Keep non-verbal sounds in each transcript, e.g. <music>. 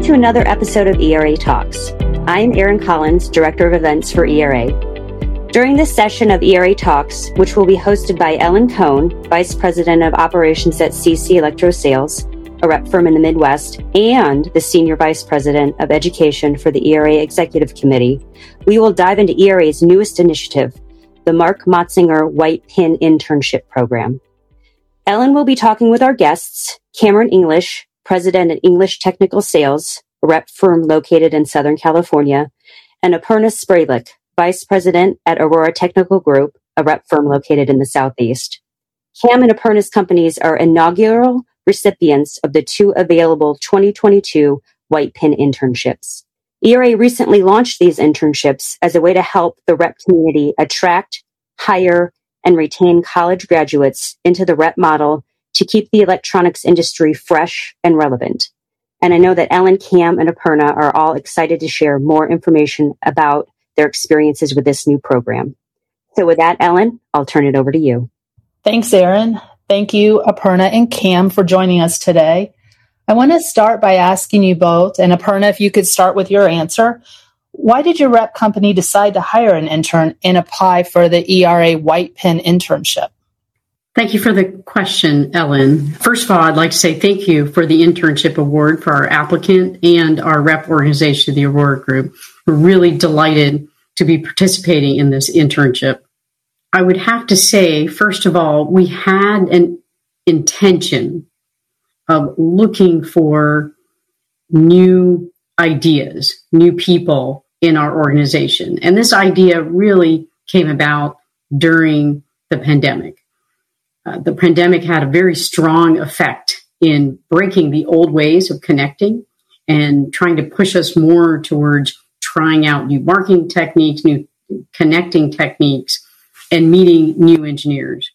Welcome to another episode of ERA Talks. I'm Erin Collins, Director of Events for ERA. During this session of ERA Talks, which will be hosted by Ellen Cohn, Vice President of Operations at CC Electro Sales, a rep firm in the Midwest, and the Senior Vice President of Education for the ERA Executive Committee, we will dive into ERA's newest initiative, the Mark Motzinger White Pin Internship Program. Ellen will be talking with our guests, Cameron English, President at English Technical Sales, a rep firm located in Southern California, and Aparna Spraylik, Vice President at Aurora Technical Group, a rep firm located in the Southeast. Cam and Aparna's companies are inaugural recipients of the two available 2022 White Pin internships. ERA recently launched these internships as a way to help the rep community attract, hire, and retain college graduates into the rep model to keep the electronics industry fresh and relevant. And I know that Ellen, Cam, and Aparna are all excited to share more information about their experiences with this new program. So with that, Ellen, I'll turn it over to you. Thanks, Erin. Thank you, Aparna and Cam, for joining us today. I want to start by asking you both, and Aparna, if you could start with your answer. Why did your rep company decide to hire an intern and apply for the ERA White Pin internship? Thank you for the question, Ellen. First of all, I'd like to say thank you for the internship award for our applicant and our rep organization, the Aurora Group. We're really delighted to be participating in this internship. I would have to say, first of all, we had an intention of looking for new ideas, new people in our organization. And this idea really came about during the pandemic. Uh, the pandemic had a very strong effect in breaking the old ways of connecting and trying to push us more towards trying out new marketing techniques, new connecting techniques, and meeting new engineers.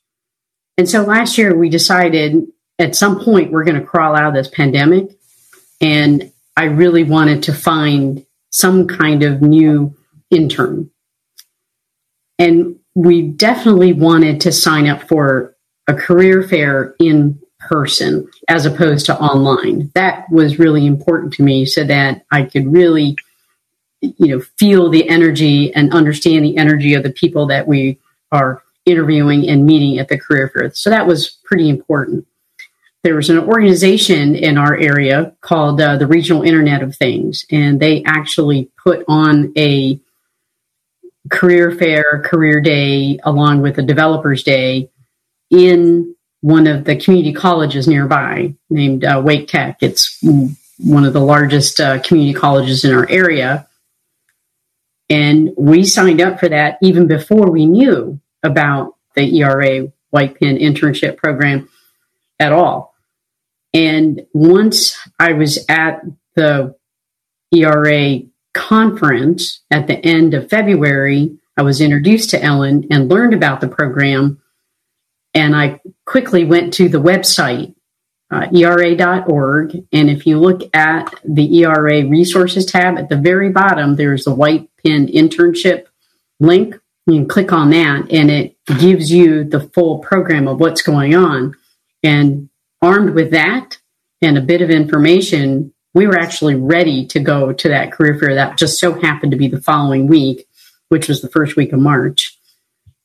And so last year we decided at some point we're going to crawl out of this pandemic. And I really wanted to find some kind of new intern. And we definitely wanted to sign up for a career fair in person as opposed to online. That was really important to me so that I could really you know feel the energy and understand the energy of the people that we are interviewing and meeting at the career fair. So that was pretty important. There was an organization in our area called uh, the Regional Internet of Things, and they actually put on a career fair, career day, along with a developers day in one of the community colleges nearby named uh, Wake Tech. It's one of the largest uh, community colleges in our area. And we signed up for that even before we knew about the ERA White Pin internship program at all. And once I was at the ERA conference at the end of February, I was introduced to Ellen and learned about the program. And I quickly went to the website, uh, era.org. And if you look at the ERA resources tab at the very bottom, there's a white pin internship link. You can click on that and it gives you the full program of what's going on. And armed with that and a bit of information, we were actually ready to go to that career fair that just so happened to be the following week, which was the first week of March.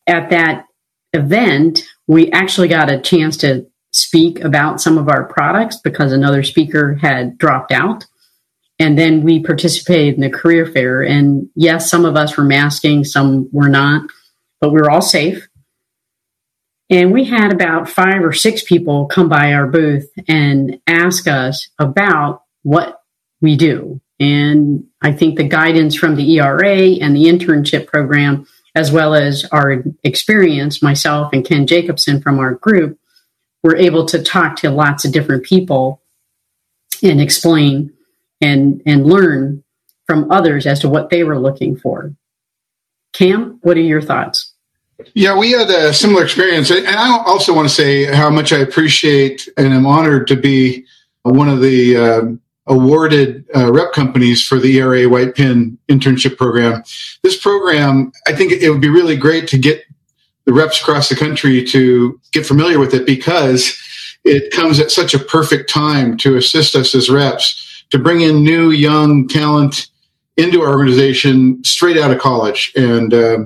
At that event, we actually got a chance to speak about some of our products because another speaker had dropped out. And then we participated in the career fair. And yes, some of us were masking, some were not, but we were all safe. And we had about five or six people come by our booth and ask us about what we do. And I think the guidance from the ERA and the internship program, as well as our experience, myself and Ken Jacobson from our group, were able to talk to lots of different people and explain and and learn from others as to what they were looking for. Cam, what are your thoughts? Yeah, we had a similar experience. And I also want to say how much I appreciate and am honored to be one of the uh, awarded uh, rep companies for the ERA White Pin internship program. This program, I think it would be really great to get the reps across the country to get familiar with it because it comes at such a perfect time to assist us as reps to bring in new young talent into our organization straight out of college. And uh,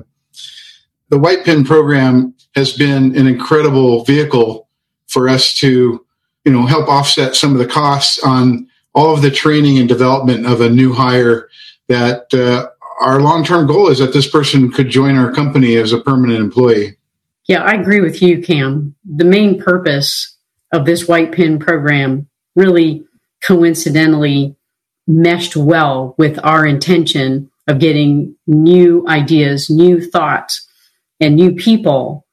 the White Pin program has been an incredible vehicle for us to, you know, help offset some of the costs on all of the training and development of a new hire that uh, our long-term goal is that this person could join our company as a permanent employee. Yeah, I agree with you, Cam. The main purpose of this White Pin program really coincidentally meshed well with our intention of getting new ideas, new thoughts, and new people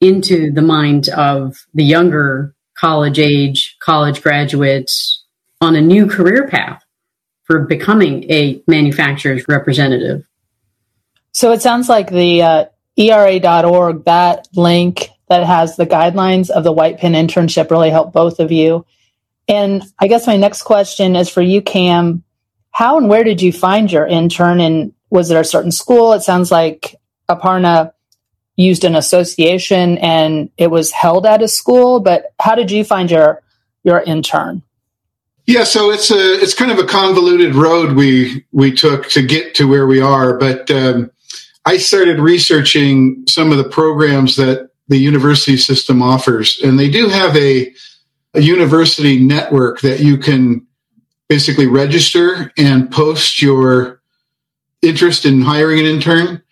into the minds of the younger college age, college graduates on a new career path for becoming a manufacturer's representative. So it sounds like the uh, ERA.org, that link that has the guidelines of the White Pin internship really helped both of you. And I guess my next question is for you, Cam. How and where did you find your intern? And was there a certain school? It sounds like Aparna used an association and it was held at a school, but how did you find your your intern? Yeah, so it's a it's kind of a convoluted road we we took to get to where we are. But um, I started researching some of the programs that the university system offers, and they do have a a university network that you can basically register and post your interest in hiring an intern.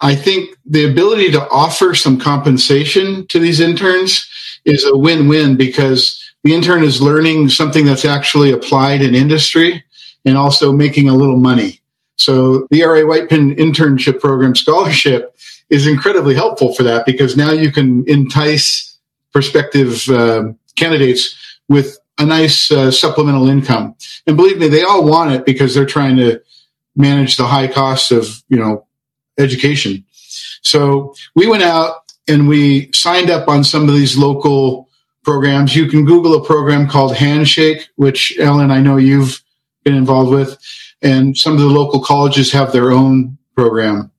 I think the ability to offer some compensation to these interns is a win-win because the intern is learning something that's actually applied in industry and also making a little money. So the ERA White Pin internship program scholarship is incredibly helpful for that because now you can entice prospective uh, candidates with a nice uh, supplemental income. And believe me, they all want it because they're trying to manage the high costs of, you know, education. So we went out and we signed up on some of these local programs. You can Google a program called Handshake, which Ellen, I know you've been involved with, and some of the local colleges have their own program.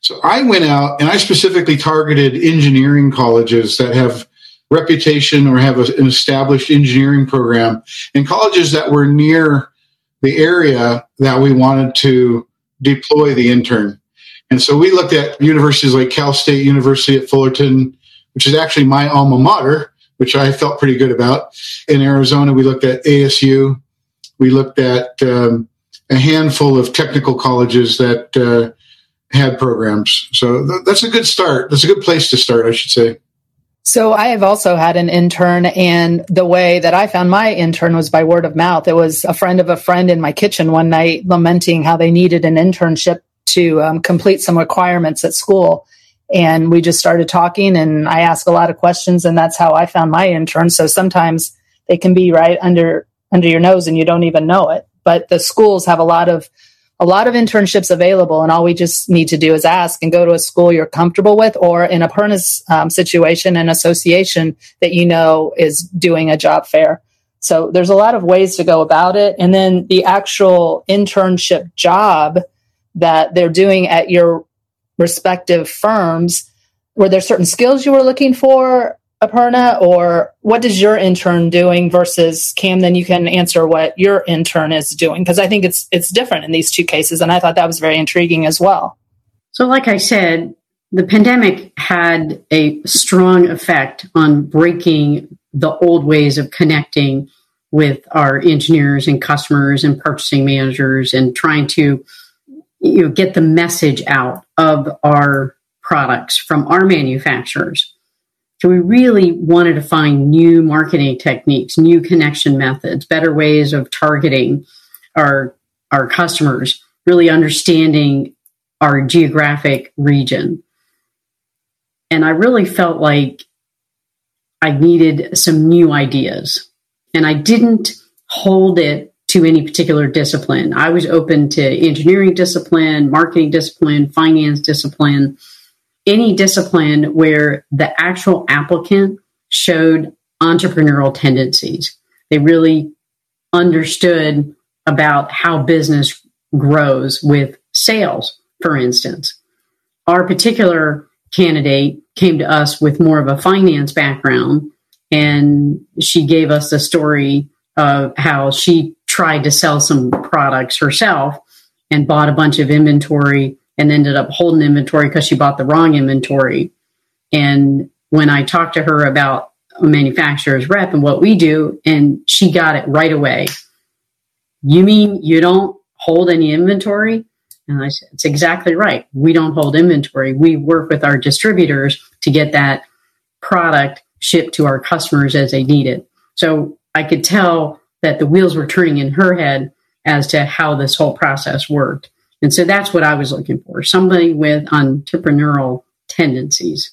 So I went out and I specifically targeted engineering colleges that have reputation or have a, an established engineering program and colleges that were near the area that we wanted to deploy the intern. And so we looked at universities like Cal State University at Fullerton, which is actually my alma mater, which I felt pretty good about. In Arizona, we looked at ASU. We looked at um, a handful of technical colleges that uh, had programs. So th- that's a good start. That's a good place to start, I should say. So I have also had an intern and the way that I found my intern was by word of mouth. It was a friend of a friend in my kitchen one night lamenting how they needed an internship to um, complete some requirements at school and we just started talking and I ask a lot of questions and that's how I found my intern. So sometimes they can be right under under your nose and you don't even know it. But the schools have a lot of a lot of internships available and all we just need to do is ask and go to a school you're comfortable with or in Aparna's um, situation an association that you know is doing a job fair. So there's a lot of ways to go about it. And then the actual internship job that they're doing at your respective firms, were there certain skills you were looking for, Aparna, or what is your intern doing versus Cam? Then you can answer what your intern is doing because I think it's it's different in these two cases, and I thought that was very intriguing as well. So, like I said, the pandemic had a strong effect on breaking the old ways of connecting with our engineers and customers and purchasing managers and trying to you know, get the message out of our products from our manufacturers. So we really wanted to find new marketing techniques, new connection methods, better ways of targeting our our customers, really understanding our geographic region. And I really felt like I needed some new ideas. And I didn't hold it to any particular discipline. I was open to engineering discipline, marketing discipline, finance discipline, any discipline where the actual applicant showed entrepreneurial tendencies. They really understood about how business grows with sales, for instance. Our particular candidate came to us with more of a finance background, and she gave us the story of how she tried to sell some products herself and bought a bunch of inventory and ended up holding inventory because she bought the wrong inventory. And when I talked to her about a manufacturer's rep and what we do, and she got it right away. You mean you don't hold any inventory? And I said, It's exactly right. We don't hold inventory. We work with our distributors to get that product shipped to our customers as they need it. So I could tell that the wheels were turning in her head as to how this whole process worked. And so that's what I was looking for somebody with entrepreneurial tendencies.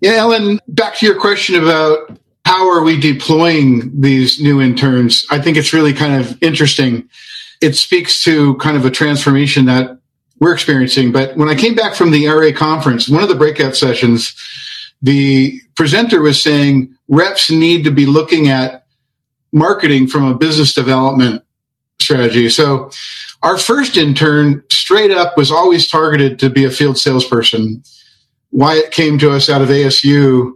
Yeah, Ellen, back to your question about how are we deploying these new interns? I think it's really kind of interesting. It speaks to kind of a transformation that we're experiencing. But when I came back from the RA conference, one of the breakout sessions, the presenter was saying reps need to be looking at marketing from a business development strategy. So our first intern straight up was always targeted to be a field salesperson. Wyatt came to us out of ASU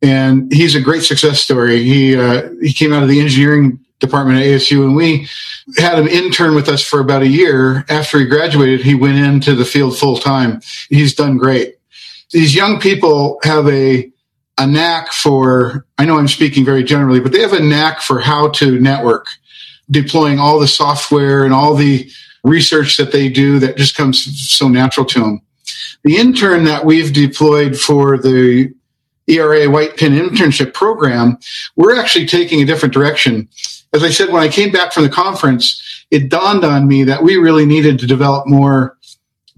and he's a great success story. He, uh, he came out of the engineering department at ASU and we had him intern with us for about a year. After he graduated, he went into the field full time. He's done great. These young people have a, a knack for, I know I'm speaking very generally, but they have a knack for how to network deploying all the software and all the research that they do that just comes so natural to them. The intern that we've deployed for the ERA White Pin internship program, we're actually taking a different direction. As I said, when I came back from the conference, it dawned on me that we really needed to develop more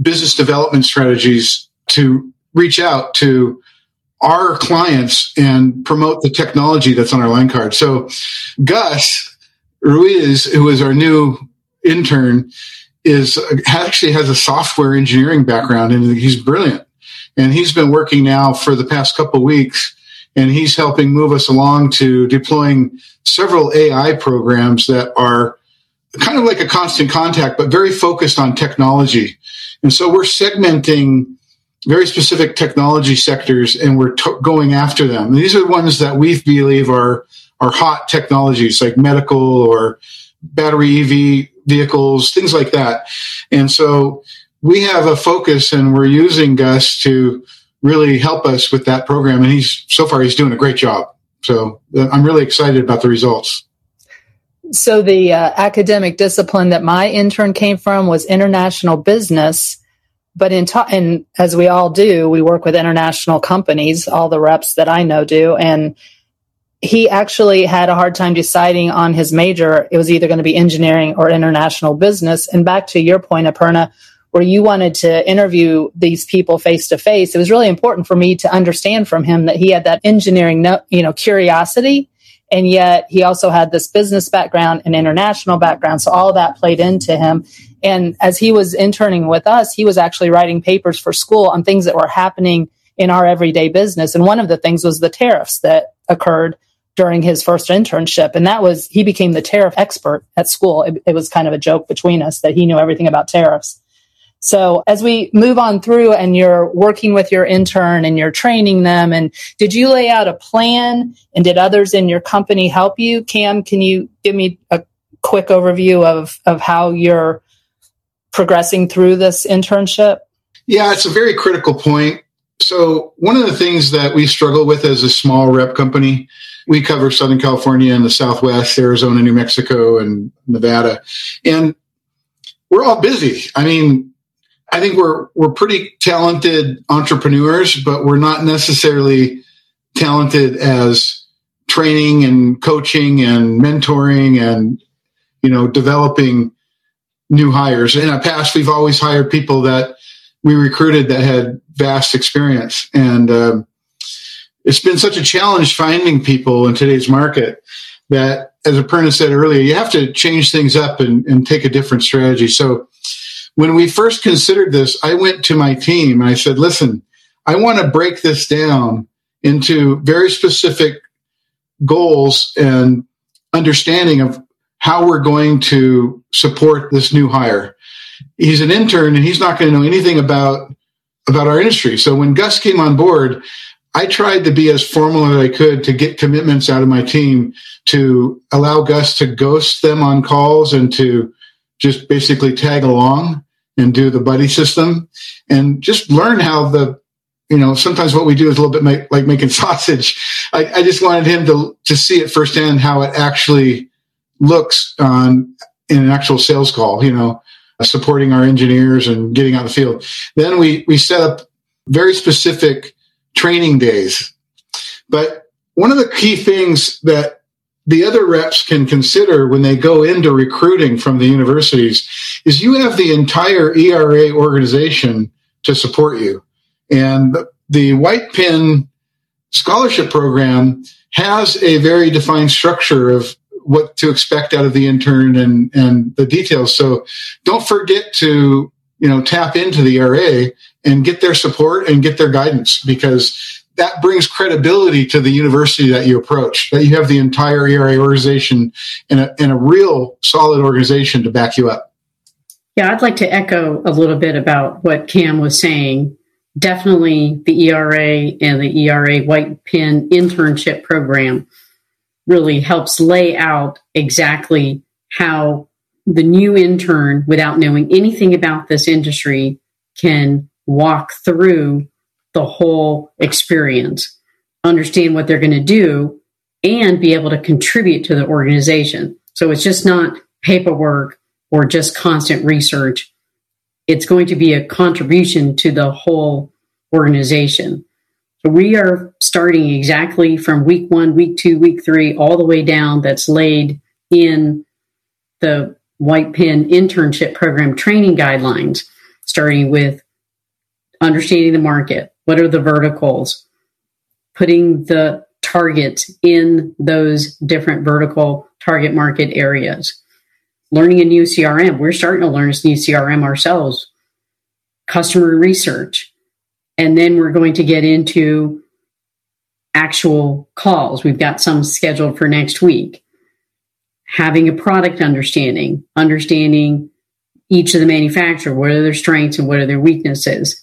business development strategies to reach out to our clients and promote the technology that's on our line card. So Gus Ruiz, who is our new intern, is actually has a software engineering background and he's brilliant. And he's been working now for the past couple weeks and he's helping move us along to deploying several AI programs that are kind of like a constant contact, but very focused on technology. And so we're segmenting very specific technology sectors and we're t- going after them. And these are the ones that we believe are are hot technologies like medical or battery EV vehicles, things like that. And so we have a focus and we're using Gus to really help us with that program. And he's so far, he's doing a great job. So uh, I'm really excited about the results. So the uh, academic discipline that my intern came from was international business. But in and as we all do, we work with international companies. All the reps that I know do, and he actually had a hard time deciding on his major. It was either going to be engineering or international business. And back to your point, Aparna, where you wanted to interview these people face to face, it was really important for me to understand from him that he had that engineering, you know, curiosity. And yet he also had this business background and international background. So all that played into him. And as he was interning with us, he was actually writing papers for school on things that were happening in our everyday business. And one of the things was the tariffs that occurred during his first internship. And that was, he became the tariff expert at school. It, it, was kind of a joke between us that he knew everything about tariffs. So as we move on through and you're working with your intern and you're training them, and did you lay out a plan and did others in your company help you? Cam, can you give me a quick overview of, of how you're progressing through this internship? Yeah, it's a very critical point. So one of the things that we struggle with as a small rep company we cover Southern California and the Southwest, Arizona, New Mexico, and Nevada. And we're all busy. I mean, I think we're, we're pretty talented entrepreneurs, but we're not necessarily talented as training and coaching and mentoring and, you know, developing new hires. In the past, we've always hired people that we recruited that had vast experience. And, um, it's been such a challenge finding people in today's market that, as Aparna said earlier, you have to change things up and, and take a different strategy. So when we first considered this, I went to my team and I said, listen, I want to break this down into very specific goals and understanding of how we're going to support this new hire. He's an intern and he's not going to know anything about about our industry. So when Gus came on board, I tried to be as formal as I could to get commitments out of my team to allow Gus to ghost them on calls and to just basically tag along and do the buddy system and just learn how the you know sometimes what we do is a little bit make, like making <laughs> sausage. I, I, just wanted him to to see it firsthand how it actually looks on in an actual sales call you know supporting our engineers and getting out the field. Then we we set up very specific training days. But one of the key things that the other reps can consider when they go into recruiting from the universities is you have the entire ERA organization to support you. And the White Pin scholarship program has a very defined structure of what to expect out of the intern and, and the details. So don't forget to, you know, tap into the ERA and get their support and get their guidance because that brings credibility to the university that you approach, that you have the entire ERA organization and a, and a real solid organization to back you up. Yeah, I'd like to echo a little bit about what Cam was saying. Definitely the ERA and the ERA White Pin internship program really helps lay out exactly how the new intern, without knowing anything about this industry, can walk through the whole experience, understand what they're going to do, and be able to contribute to the organization. So it's just not paperwork or just constant research. It's going to be a contribution to the whole organization. So we are starting exactly from week one, week two, week three, all the way down. That's laid in the White Pin internship program training guidelines, starting with understanding the market, what are the verticals? Putting the targets in those different vertical target market areas. Learning a new CRM. We're starting to learn this new CRM ourselves. Customer research. And then we're going to get into actual calls. We've got some scheduled for next week. Having a product understanding, understanding each of the manufacturer, what are their strengths and what are their weaknesses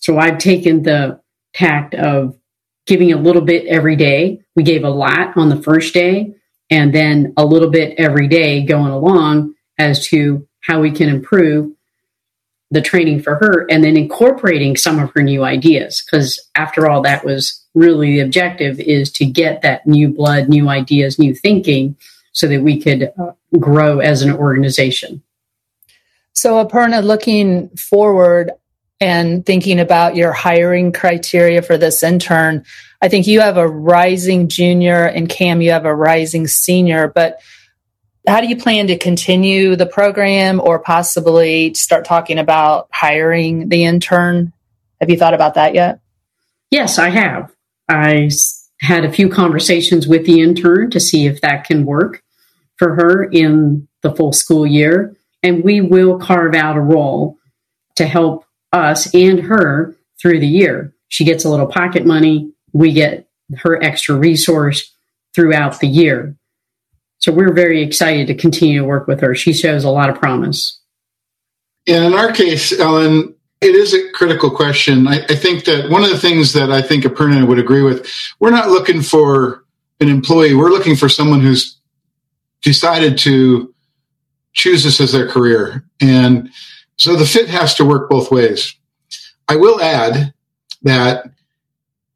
so I've taken the tact of giving a little bit every day. We gave a lot on the first day and then a little bit every day going along as to how we can improve the training for her and then incorporating some of her new ideas because after all that was really the objective is to get that new blood new ideas new thinking so that we could uh, grow as an organization so aparna looking forward and thinking about your hiring criteria for this intern, I think you have a rising junior and Cam, you have a rising senior, but how do you plan to continue the program or possibly start talking about hiring the intern? Have you thought about that yet? Yes, I have. I had a few conversations with the intern to see if that can work for her in the full school year. And we will carve out a role to help us and her through the year. She gets a little pocket money. We get her extra resource throughout the year. So we're very excited to continue to work with her. She shows a lot of promise. And in our case, Ellen, it is a critical question. I, I think that one of the things that I think Aparna would agree with, we're not looking for an employee. We're looking for someone who's decided to choose this as their career. And so the fit has to work both ways. I will add that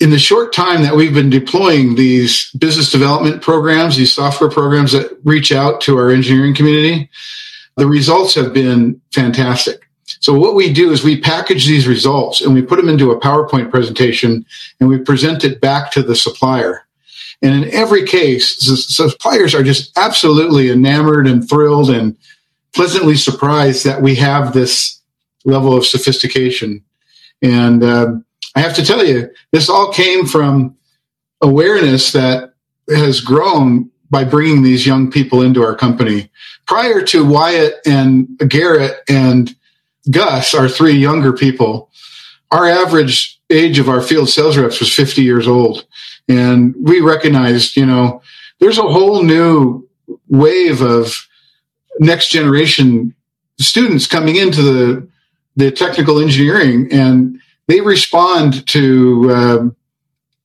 in the short time that we've been deploying these business development programs, these software programs that reach out to our engineering community, the results have been fantastic. So what we do is we package these results and we put them into a PowerPoint presentation and we present it back to the supplier. And in every case, the suppliers are just absolutely enamored and thrilled and pleasantly surprised that we have this level of sophistication. And uh, I have to tell you, this all came from awareness that has grown by bringing these young people into our company. Prior to Wyatt and Garrett and Gus, our three younger people, our average age of our field sales reps was 50 years old. And we recognized, you know, there's a whole new wave of next generation students coming into the the technical engineering and they respond to um,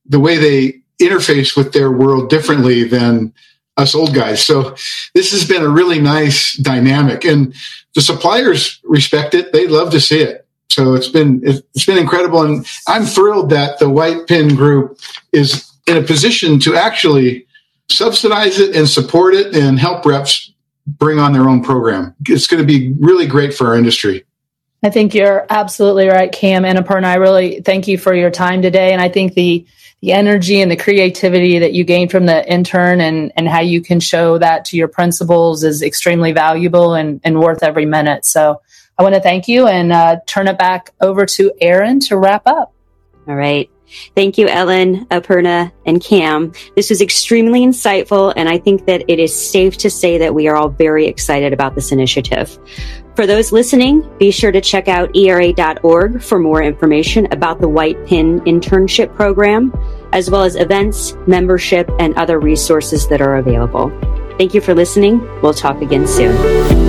the way they interface with their world differently than us old guys. So this has been a really nice dynamic and the suppliers respect it. They love to see it. So it's been, it's been incredible. And I'm thrilled that the White Pin Group is in a position to actually subsidize it and support it and help reps bring on their own program. It's going to be really great for our industry. I think you're absolutely right, Cam and Aparna. I really thank you for your time today. And I think the the energy and the creativity that you gain from the intern and, and how you can show that to your principals is extremely valuable and, and worth every minute. So I want to thank you and uh, turn it back over to Erin to wrap up. All right. Thank you, Ellen, Aparna, and Cam. This was extremely insightful, and I think that it is safe to say that we are all very excited about this initiative. For those listening, be sure to check out era.org for more information about the White Pin Internship Program, as well as events, membership, and other resources that are available. Thank you for listening. We'll talk again soon.